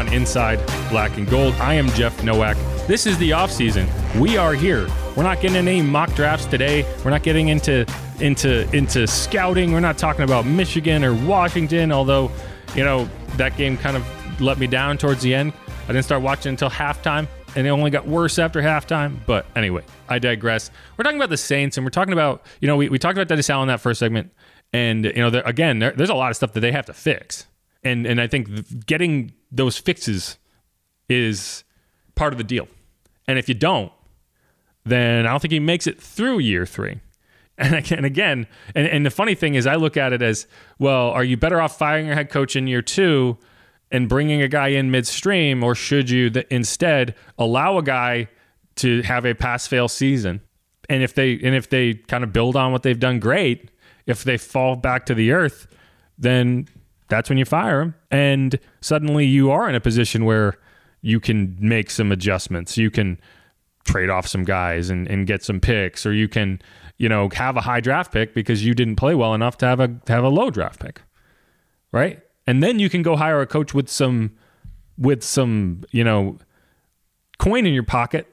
On Inside Black and Gold. I am Jeff Nowak. This is the off season. We are here. We're not getting any mock drafts today. We're not getting into into into scouting. We're not talking about Michigan or Washington, although, you know, that game kind of let me down towards the end. I didn't start watching until halftime, and it only got worse after halftime. But anyway, I digress. We're talking about the Saints, and we're talking about, you know, we, we talked about Dennis Allen in that first segment. And, you know, there, again, there, there's a lot of stuff that they have to fix and and I think getting those fixes is part of the deal. And if you don't, then I don't think he makes it through year three. And again, and again, and, and the funny thing is, I look at it as well. Are you better off firing your head coach in year two and bringing a guy in midstream, or should you th- instead allow a guy to have a pass-fail season? And if they and if they kind of build on what they've done, great. If they fall back to the earth, then that's when you fire him. And suddenly you are in a position where you can make some adjustments. You can trade off some guys and, and get some picks, or you can, you know, have a high draft pick because you didn't play well enough to have a to have a low draft pick. Right? And then you can go hire a coach with some with some, you know, coin in your pocket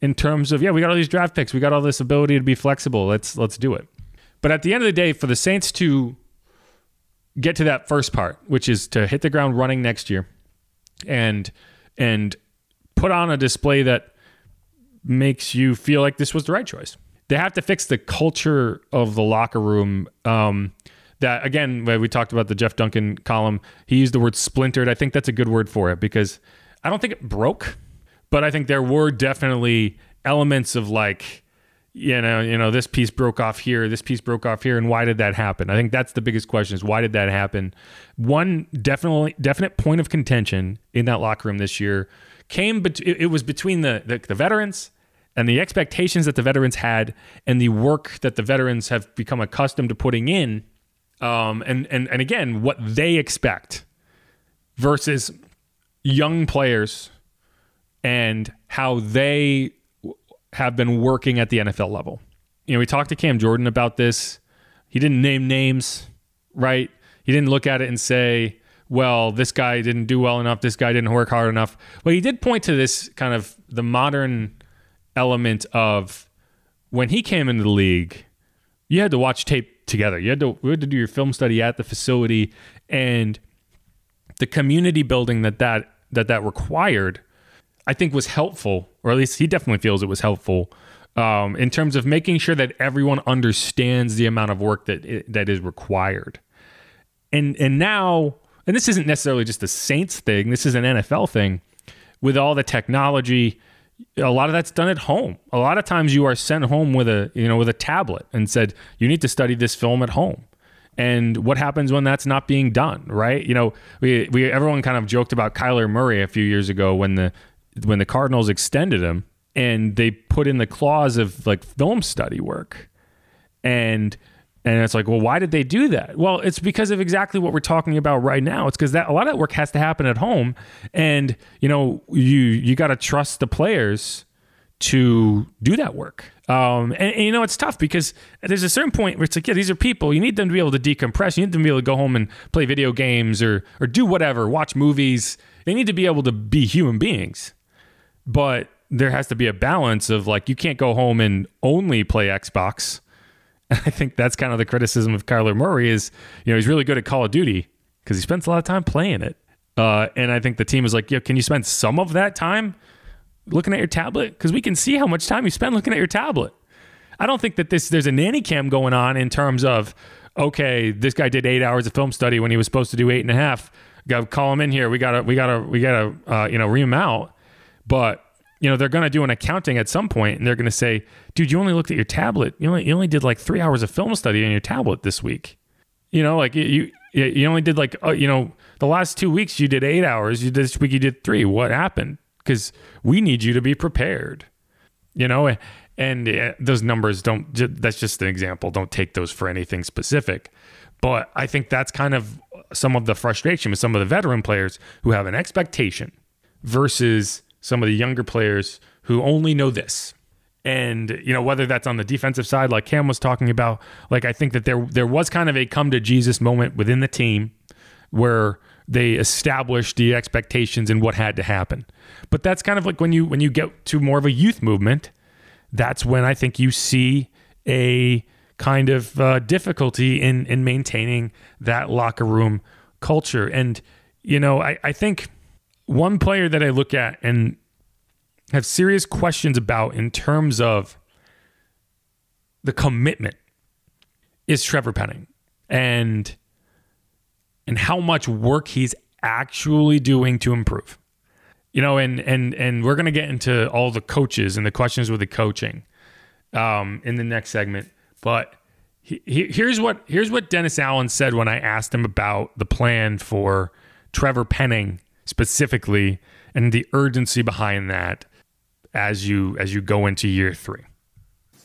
in terms of, yeah, we got all these draft picks, we got all this ability to be flexible. Let's let's do it. But at the end of the day, for the Saints to get to that first part, which is to hit the ground running next year and and put on a display that makes you feel like this was the right choice. They have to fix the culture of the locker room. Um, that again, we talked about the Jeff Duncan column. He used the word splintered. I think that's a good word for it because I don't think it broke, but I think there were definitely elements of like you know, you know, this piece broke off here, this piece broke off here, and why did that happen? I think that's the biggest question: is why did that happen? One definitely definite point of contention in that locker room this year came, but it was between the, the the veterans and the expectations that the veterans had, and the work that the veterans have become accustomed to putting in, um, and and and again, what they expect versus young players and how they have been working at the NFL level. You know, we talked to Cam Jordan about this. He didn't name names, right? He didn't look at it and say, well, this guy didn't do well enough. This guy didn't work hard enough. But he did point to this kind of the modern element of when he came into the league, you had to watch tape together. You had to, you had to do your film study at the facility and the community building that that, that, that required I think was helpful, or at least he definitely feels it was helpful um, in terms of making sure that everyone understands the amount of work that it, that is required. And and now, and this isn't necessarily just a Saints thing. This is an NFL thing. With all the technology, a lot of that's done at home. A lot of times, you are sent home with a you know with a tablet and said you need to study this film at home and what happens when that's not being done right you know we, we everyone kind of joked about Kyler Murray a few years ago when the when the Cardinals extended him and they put in the clause of like film study work. And and it's like, well, why did they do that? Well, it's because of exactly what we're talking about right now. It's because that a lot of that work has to happen at home, and you know, you you got to trust the players to do that work. Um, and, and, you know, it's tough because there's a certain point where it's like, yeah, these are people. You need them to be able to decompress. You need them to be able to go home and play video games or or do whatever, watch movies. They need to be able to be human beings but there has to be a balance of like you can't go home and only play Xbox. And I think that's kind of the criticism of Kyler Murray is, you know, he's really good at Call of Duty because he spends a lot of time playing it. Uh, and I think the team is like, yeah, can you spend some of that time looking at your tablet? Because we can see how much time you spend looking at your tablet. I don't think that this there's a nanny cam going on in terms of okay, this guy did eight hours of film study when he was supposed to do eight and a half. Got to call him in here. We gotta we gotta we gotta uh, you know ream him out. But you know they're gonna do an accounting at some point, and they're gonna say, dude, you only looked at your tablet. You only you only did like three hours of film study on your tablet this week. You know, like you you only did like uh, you know the last two weeks you did eight hours. You this week you did three. What happened? Because we need you to be prepared. You know, and uh, those numbers don't. That's just an example. Don't take those for anything specific. But I think that's kind of some of the frustration with some of the veteran players who have an expectation versus some of the younger players who only know this. And you know whether that's on the defensive side, like Cam was talking about, like I think that there there was kind of a come to Jesus moment within the team where they established the expectations and what had to happen. But that's kind of like when you when you get to more of a youth movement, that's when I think you see a kind of uh, difficulty in in maintaining that locker room culture. And you know, I, I think one player that I look at and have serious questions about in terms of the commitment is Trevor Penning and and how much work he's actually doing to improve you know, and and and we're gonna get into all the coaches and the questions with the coaching um, in the next segment. But he, he, here's what here's what Dennis Allen said when I asked him about the plan for Trevor Penning specifically and the urgency behind that as you as you go into year three.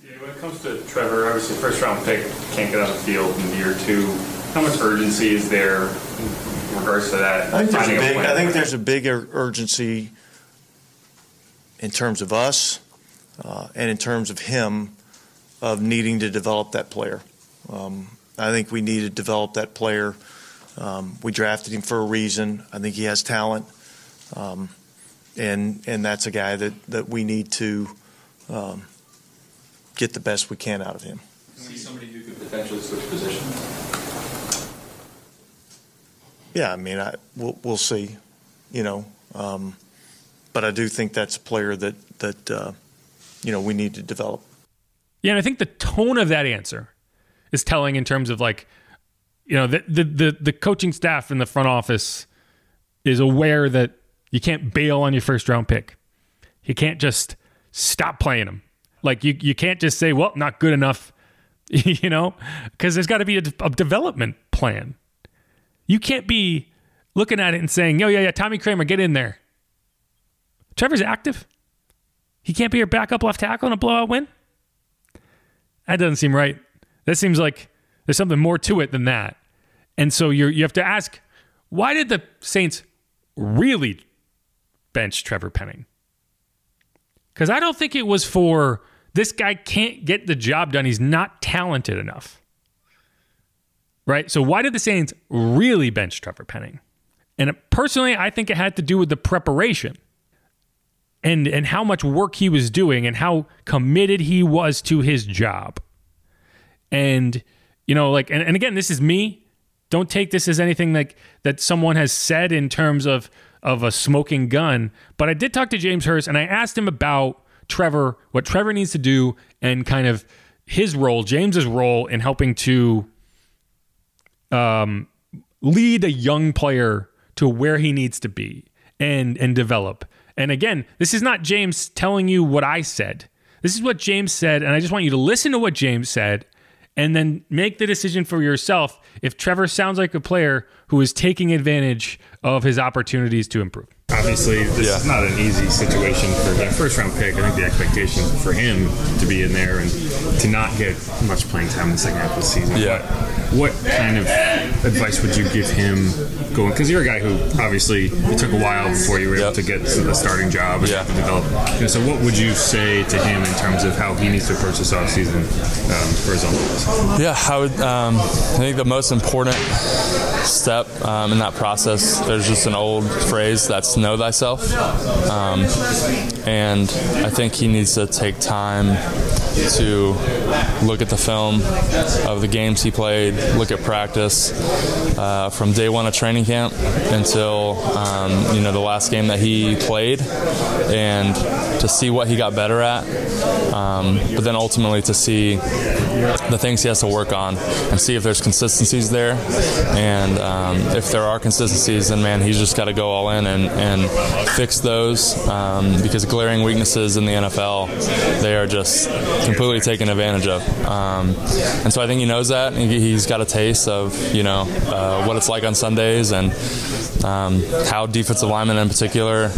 Yeah, when it comes to Trevor, obviously first round pick can't get on the field in year two. How much urgency is there in regards to that? I think there's a big. I think there's a big urgency in terms of us uh, and in terms of him of needing to develop that player. Um, I think we need to develop that player. Um, we drafted him for a reason. I think he has talent, um, and and that's a guy that, that we need to um, get the best we can out of him. See somebody who could potentially switch positions. Yeah, I mean, I, we'll, we'll see, you know, um, but I do think that's a player that that uh, you know we need to develop. Yeah, and I think the tone of that answer is telling in terms of like, you know, the the the, the coaching staff in the front office is aware that you can't bail on your first round pick. You can't just stop playing them. Like you you can't just say, well, not good enough, you know, because there's got to be a, a development plan. You can't be looking at it and saying, yo, yeah, yeah, Tommy Kraemer, get in there. Trevor's active. He can't be your backup left tackle in a blowout win. That doesn't seem right. That seems like there's something more to it than that. And so you you have to ask, why did the Saints really bench Trevor Penning? Because I don't think it was for this guy can't get the job done. He's not talented enough right? So why did the Saints really bench Trevor Penning? And personally, I think it had to do with the preparation and and how much work he was doing and how committed he was to his job. And you know, like and, and again, this is me. Don't take this as anything like that someone has said in terms of of a smoking gun. But I did talk to James Hurst and I asked him about Trevor, what Trevor needs to do, and kind of his role, James's role in helping to um, lead a young player to where he needs to be and and develop. And again, this is not James telling you what I said. This is what James said, and I just want you to listen to what James said and then make the decision for yourself if Trevor sounds like a player who is taking advantage of his opportunities to improve. Obviously, this yeah. is not an easy situation for that first round pick. I think the expectation for him to be in there and to not get much playing time in the second half of the season. Yeah. What, what kind of advice would you give him going? Because you're a guy who obviously it took a while before you were yep. able to get to the starting job and yeah. develop. You know, so, what would you say to him in terms of how he needs to approach this offseason um, for his own? Yeah, I would. Um, I think the most important step um, in that process. There's just an old phrase that's no know thyself. Um, and I think he needs to take time to look at the film of the games he played, look at practice uh, from day one of training camp until um, you know the last game that he played, and to see what he got better at. Um, but then ultimately to see the things he has to work on and see if there's consistencies there. And um, if there are consistencies, then man, he's just got to go all in and, and fix those um, because glaring weaknesses in the NFL, they are just completely taken advantage of. Um, and so I think he knows that. He's got a taste of you know uh, what it's like on Sundays and um, how defensive linemen in particular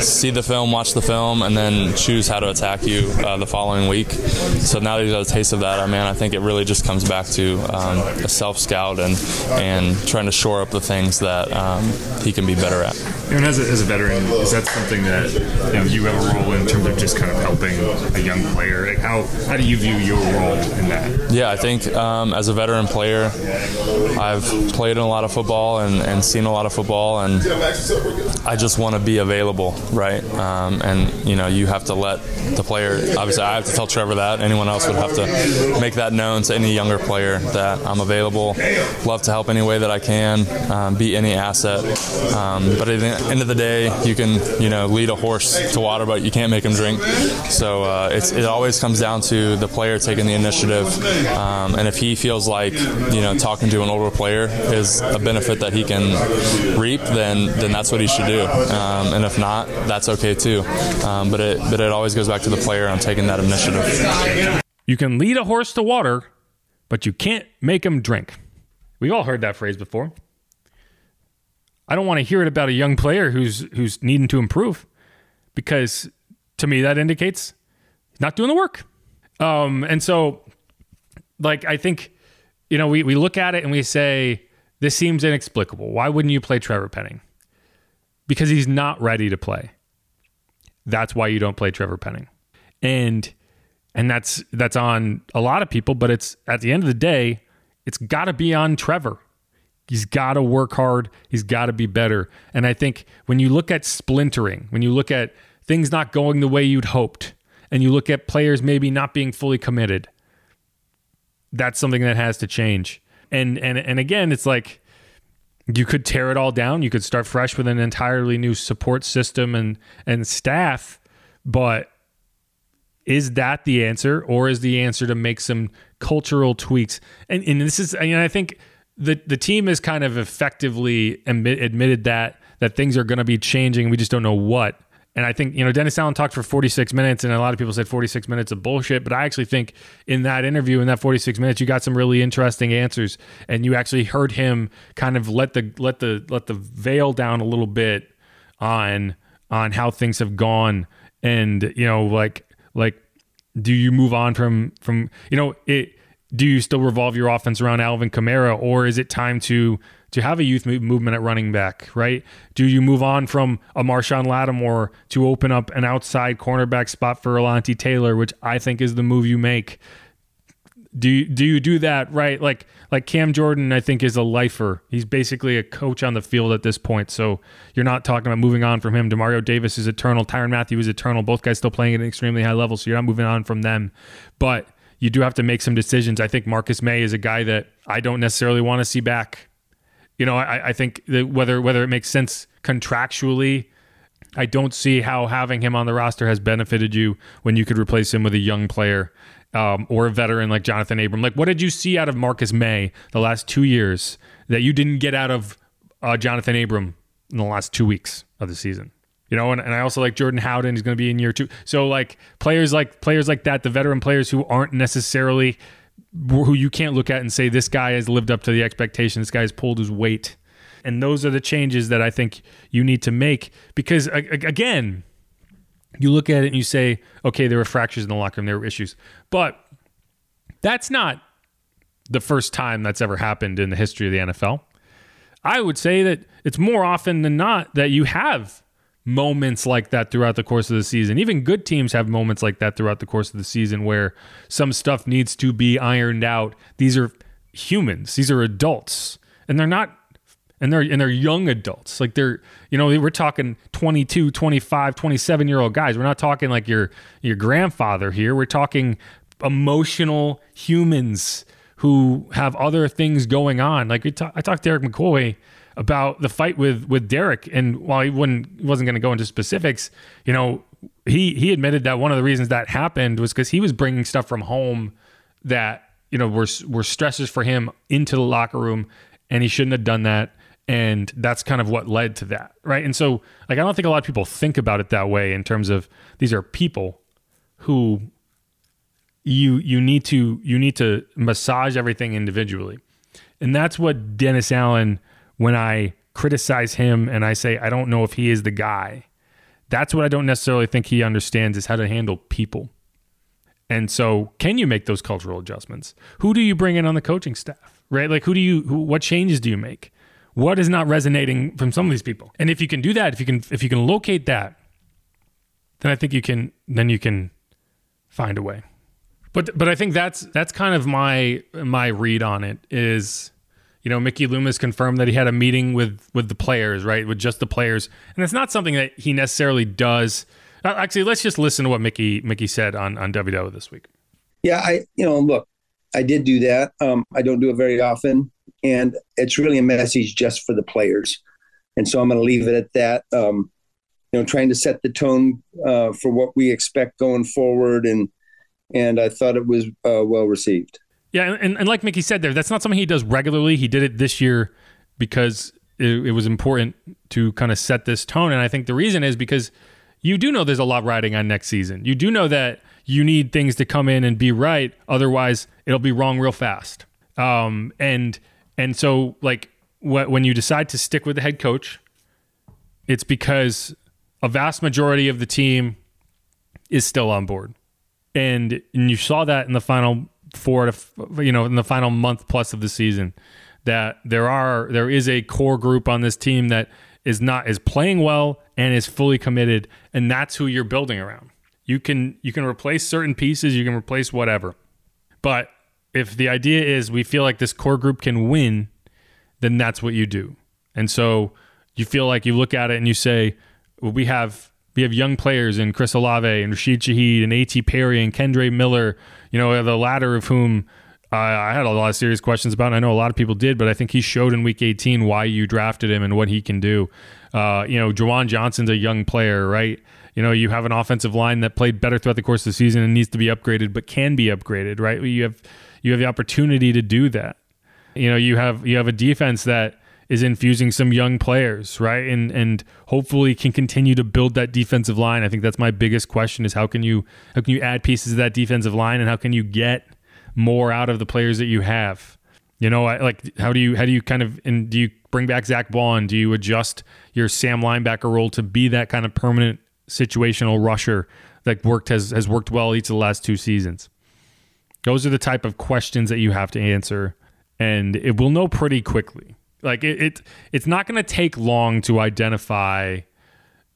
see the film, watch the film, and then choose how to attack you uh, the following week. So now that he's got a taste of that, I mean, I think it really just comes back to um, a self scout and and trying to shore up the things that um, he can be better at. And as a, as a veteran, is that something that you, know, you have a role in terms of just kind of helping a young player? Like how how do you view your role in that? Yeah, I think um, as a veteran player, I've played in a lot of football and, and seen a lot of football, and I just want to be available, right? Um, and you know, you have to let the player. Obviously, I have to tell Trevor that. Anyone else would have to make that known to any younger player that I'm available. Love to help any way that I can, um, be any asset. Um, but at the end of the day, you can you know lead a horse to water, but you can't make him drink. So uh, it always comes down to the player taking the initiative, um, and if he feels like you know talking to an older player is a benefit that he can reap, then then that's what he should do. Um, and if not, that's okay too. Um, but it but it always goes back to the player on taking that initiative. You can lead a horse to water, but you can't make him drink. We've all heard that phrase before. I don't want to hear it about a young player who's who's needing to improve, because to me that indicates he's not doing the work. Um, and so, like I think, you know, we we look at it and we say this seems inexplicable. Why wouldn't you play Trevor Penning? Because he's not ready to play. That's why you don't play Trevor Penning. And and that's that's on a lot of people, but it's at the end of the day, it's got to be on Trevor. He's got to work hard. He's got to be better. And I think when you look at splintering, when you look at things not going the way you'd hoped, and you look at players maybe not being fully committed, that's something that has to change. And and and again, it's like you could tear it all down. You could start fresh with an entirely new support system and and staff, but is that the answer or is the answer to make some cultural tweaks? And and this is I mean I think the the team has kind of effectively admit, admitted that that things are going to be changing. We just don't know what. And I think, you know, Dennis Allen talked for 46 minutes, and a lot of people said 46 minutes of bullshit. But I actually think in that interview, in that 46 minutes, you got some really interesting answers, and you actually heard him kind of let the let the let the veil down a little bit on on how things have gone, and you know, like like, do you move on from from you know it? Do you still revolve your offense around Alvin Kamara, or is it time to to have a youth movement at running back, right? Do you move on from a Marshon Lattimore to open up an outside cornerback spot for Alontae Taylor, which I think is the move you make? Do you, do you do that right? Like like Cam Jordan, I think is a lifer. He's basically a coach on the field at this point. So you're not talking about moving on from him. Demario Davis is eternal. Tyrann Mathieu is eternal. Both guys still playing at an extremely high level. So you're not moving on from them. But you do have to make some decisions. I think Marcus Maye is a guy that I don't necessarily want to see back you know, I, I think that whether whether it makes sense contractually, I don't see how having him on the roster has benefited you when you could replace him with a young player um, or a veteran like Jonathan Abram. Like, what did you see out of Marcus Maye the last two years that you didn't get out of uh, Jonathan Abram in the last two weeks of the season? You know, and, and I also like Jordan Howden. He's going to be in year two. So like players like players like that, the veteran players who aren't necessarily who you can't look at and say this guy has lived up to the expectation. This guy has pulled his weight. And those are the changes that I think you need to make because again, you look at it and you say, okay, there were fractures in the locker room, there were issues. But that's not the first time that's ever happened in the history of the NFL. I would say that it's more often than not that you have moments like that throughout the course of the season. Even good teams have moments like that throughout the course of the season where some stuff needs to be ironed out. These are humans, these are adults, and they're not and they're and they're young adults. Like they're you know we're talking 22 25 27 year old guys. We're not talking like your your grandfather here. We're talking emotional humans who have other things going on. Like talk, i talked to Erik McCoy about the fight with with derek. And while he wouldn't wasn't going to go into specifics you know he he admitted that one of the reasons that happened was because he was bringing stuff from home that you know were were stresses for him into the locker room and he shouldn't have done that and that's kind of what led to that right? And so like i don't think a lot of people think about it that way in terms of these are people who you you need to you need to massage everything individually. And that's what dennis allen when i criticize him and i say i don't know if he is the guy that's what i don't necessarily think he understands is how to handle people. And so can you make those cultural adjustments? Who do you bring in on the coaching staff right? Like who do you who, what changes do you make what is not resonating from some of these people? And if you can do that if you can if you can locate that then i think you can then you can find a way. But but i think that's that's kind of my my read on it is you know mickey loomis confirmed that he had a meeting with with the players right? With just the players. And it's not something that he necessarily does. Uh, actually let's just listen to what mickey mickey said on on ww this week. Yeah i you know look i did do that. Um, i don't do it very often and it's really a message just for the players. And so I'm going to leave it at that. Um, you know, trying to set the tone uh, for what we expect going forward, and and I thought it was uh, well received. Yeah, and, and like Mickey said there, that's not something he does regularly. He did it this year because it, it was important to kind of set this tone, and I think the reason is because you do know there's a lot riding on next season. You do know that you need things to come in and be right, otherwise it'll be wrong real fast. Um, and and so, like, wh- when you decide to stick with the head coach, it's because a vast majority of the team is still on board. And, and you saw that in the final four to, you know, in the final month plus of the season, that there are, there is a core group on this team that is not, is playing well and is fully committed. And that's who you're building around. You can, you can replace certain pieces, you can replace whatever. But if the idea is we feel like this core group can win, then that's what you do. And so you feel like you look at it and you say, well, we have we have young players in Chris Olave and Rashid Shaheed and A.T. Perry and Kendre Miller, you know, the latter of whom uh, I had a lot of serious questions about. And I know a lot of people did, but I think he showed in week 18 why you drafted him and what he can do. Uh, you know, Juwan Johnson's a young player, right? You know, you have an offensive line that played better throughout the course of the season and needs to be upgraded, but can be upgraded, right? You have you have the opportunity to do that. You know, you have you have a defense that is infusing some young players, right? And and hopefully can continue to build that defensive line. I think that's my biggest question is how can you how can you add pieces of that defensive line and how can you get more out of the players that you have? You know, like how do you how do you kind of and do you bring back Zack Baun? Do you adjust your Sam linebacker role to be that kind of permanent situational rusher that worked has has worked well each of the last two seasons? Those are the type of questions that you have to answer, and it will know pretty quickly. Like it, it it's not going to take long to identify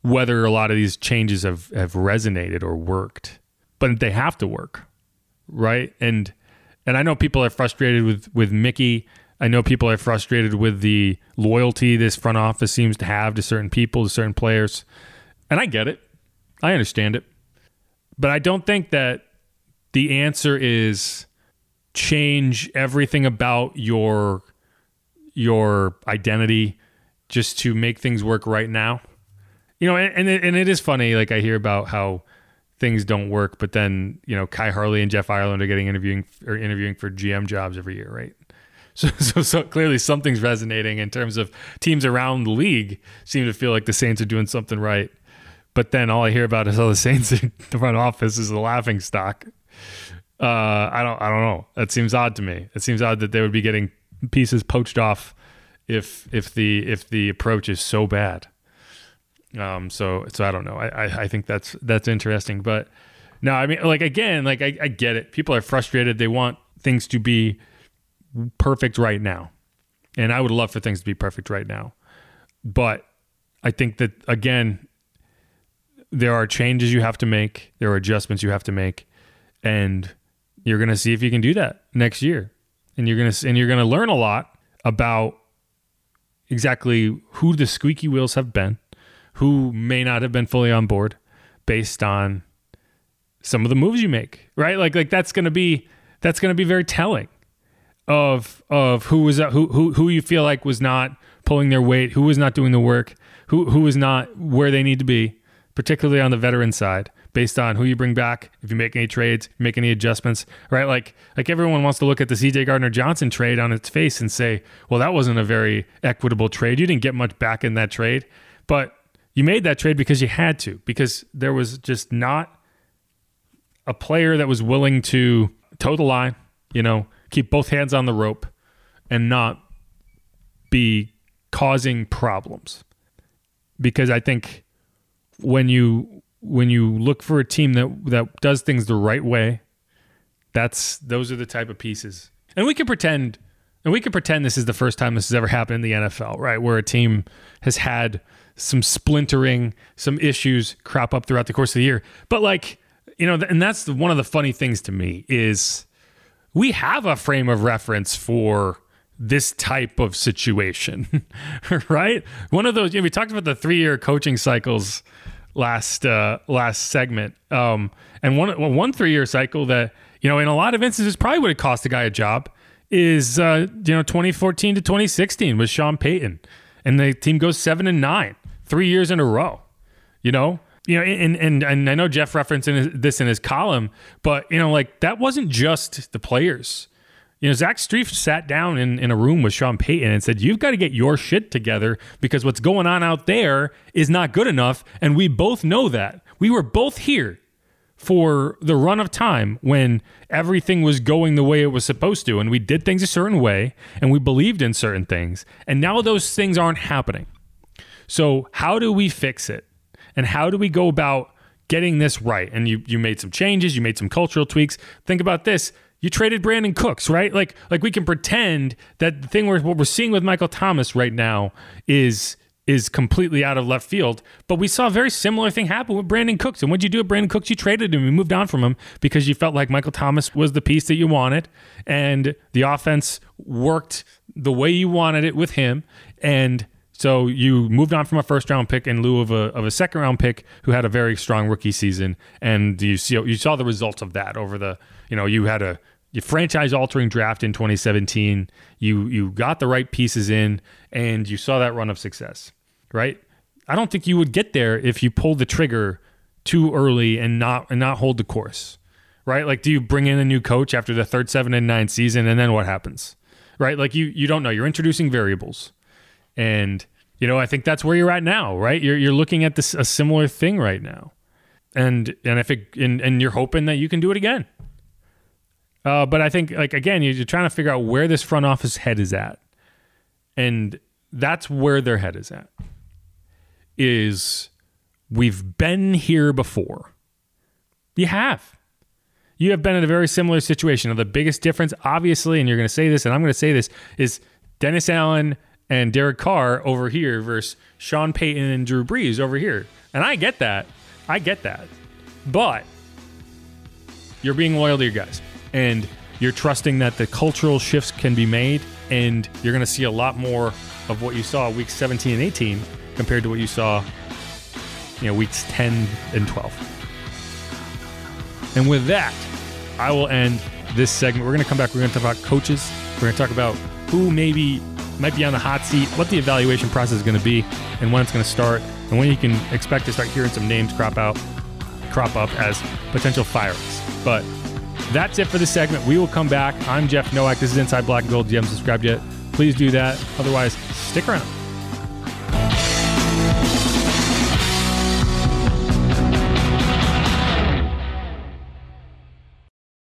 whether a lot of these changes have have resonated or worked, but they have to work, right? And and I know people are frustrated with with Mickey. I know people are frustrated with the loyalty this front office seems to have to certain people, to certain players. And I get it. I understand it. But I don't think that the answer is change everything about your your identity just to make things work right now. You know, and and it, and it is funny. Like I hear about how things don't work, but then you know Khai Harley and Jeff Ireland are getting interviewing or interviewing for GM jobs every year, right? So, so, so clearly something's resonating in terms of teams around the league seem to feel like the Saints are doing something right. But then all I hear about is all the Saints in the front office is a laughing stock. Uh, I don't I don't know. That seems odd to me. It seems odd that they would be getting pieces poached off if if the if the approach is so bad. Um, so so I don't know. I, I, I think that's that's interesting. But no, I mean like again, like I, I get it. People are frustrated. They want things to be perfect right now. And I would love for things to be perfect right now. But I think that again, there are changes you have to make, there are adjustments you have to make and you're going to see if you can do that next year. And you're going to and you're going to learn a lot about exactly who the squeaky wheels have been, who may not have been fully on board based on some of the moves you make, right? Like like that's going to be that's going to be very telling of of who was who who who you feel like was not pulling their weight, who was not doing the work, who who was not where they need to be, particularly on the veteran side, based on who you bring back, if you make any trades, make any adjustments, right? Like like everyone wants to look at the CJ Gardner Johnson trade on its face and say, well, that wasn't a very equitable trade. You didn't get much back in that trade, but you made that trade because you had to, because there was just not a player that was willing to toe the line, you know, keep both hands on the rope and not be causing problems. Because I think when you when you look for a team that that does things the right way, that's those are the type of pieces. And we can pretend and we can pretend this is the first time this has ever happened in the NFL, right? Where a team has had some splintering, some issues crop up throughout the course of the year. But like you know, and that's one of the funny things to me is we have a frame of reference for this type of situation, right? One of those. You know, we talked about the three-year coaching cycles last uh, last segment, um, and one one three-year cycle that you know in a lot of instances probably would have cost a guy a job is uh, you know 2014 to 2016 with Sean Payton, and the team goes seven and nine three years in a row. You know, you know, and and and I know Jeff referenced this in his column, but you know, like that wasn't just the players. You know, Zach Strief sat down in, in a room with Sean Payton and said, You've got to get your shit together because what's going on out there is not good enough. And we both know that. We were both here for the run of time when everything was going the way it was supposed to. And we did things a certain way and we believed in certain things. And now those things aren't happening. So, how do we fix it? and how do we go about getting this right? And you you made some changes, you made some cultural tweaks. Think about this. You traded Brandin Cooks, right? Like like we can pretend that the thing we're, what we're seeing with Michael Thomas right now is is completely out of left field. But we saw a very similar thing happen with Brandin Cooks. And what'd you do with Brandin Cooks? You traded him. You moved on from him because you felt like Michael Thomas was the piece that you wanted. And the offense worked the way you wanted it with him. And so you moved on from a first round pick in lieu of a, of a second round pick who had a very strong rookie season, and you see you saw the results of that over the you know you had a franchise altering draft in 2017. You you got the right pieces in, and you saw that run of success, right? I don't think you would get there if you pulled the trigger too early and not and not hold the course, right? Like, do you bring in a new coach after the third seven and nine season, and then what happens, right? Like you you don't know. You're introducing variables and you know, I think that's where you're at now, right? You're you're looking at this a similar thing right now, and and if it and, and you're hoping that you can do it again. Uh, but I think like again, you're trying to figure out where this front office head is at, and that's where their head is at. Is we've been here before. You have. You have been in a very similar situation. Now, the biggest difference, obviously, and you're going to say this, and I'm going to say this, is Dennis Allen and Derek Carr over here versus Sean Payton and Drew Brees over here. And I get that. I get that. But you're being loyal to your guys and you're trusting that the cultural shifts can be made and you're going to see a lot more of what you saw weeks 17 and 18 compared to what you saw you know weeks 10 and 12. And with that, I will end this segment. We're going to come back. We're going to talk about coaches. We're going to talk about who maybe might be on the hot seat, what the evaluation process is going to be, and when it's going to start, and when you can expect to start hearing some names crop out, crop up as potential firings. But that's it for this segment. We will come back. I'm Jeff Nowak. This is Inside Black and Gold. If you haven't subscribed yet, please do that. Otherwise, stick around.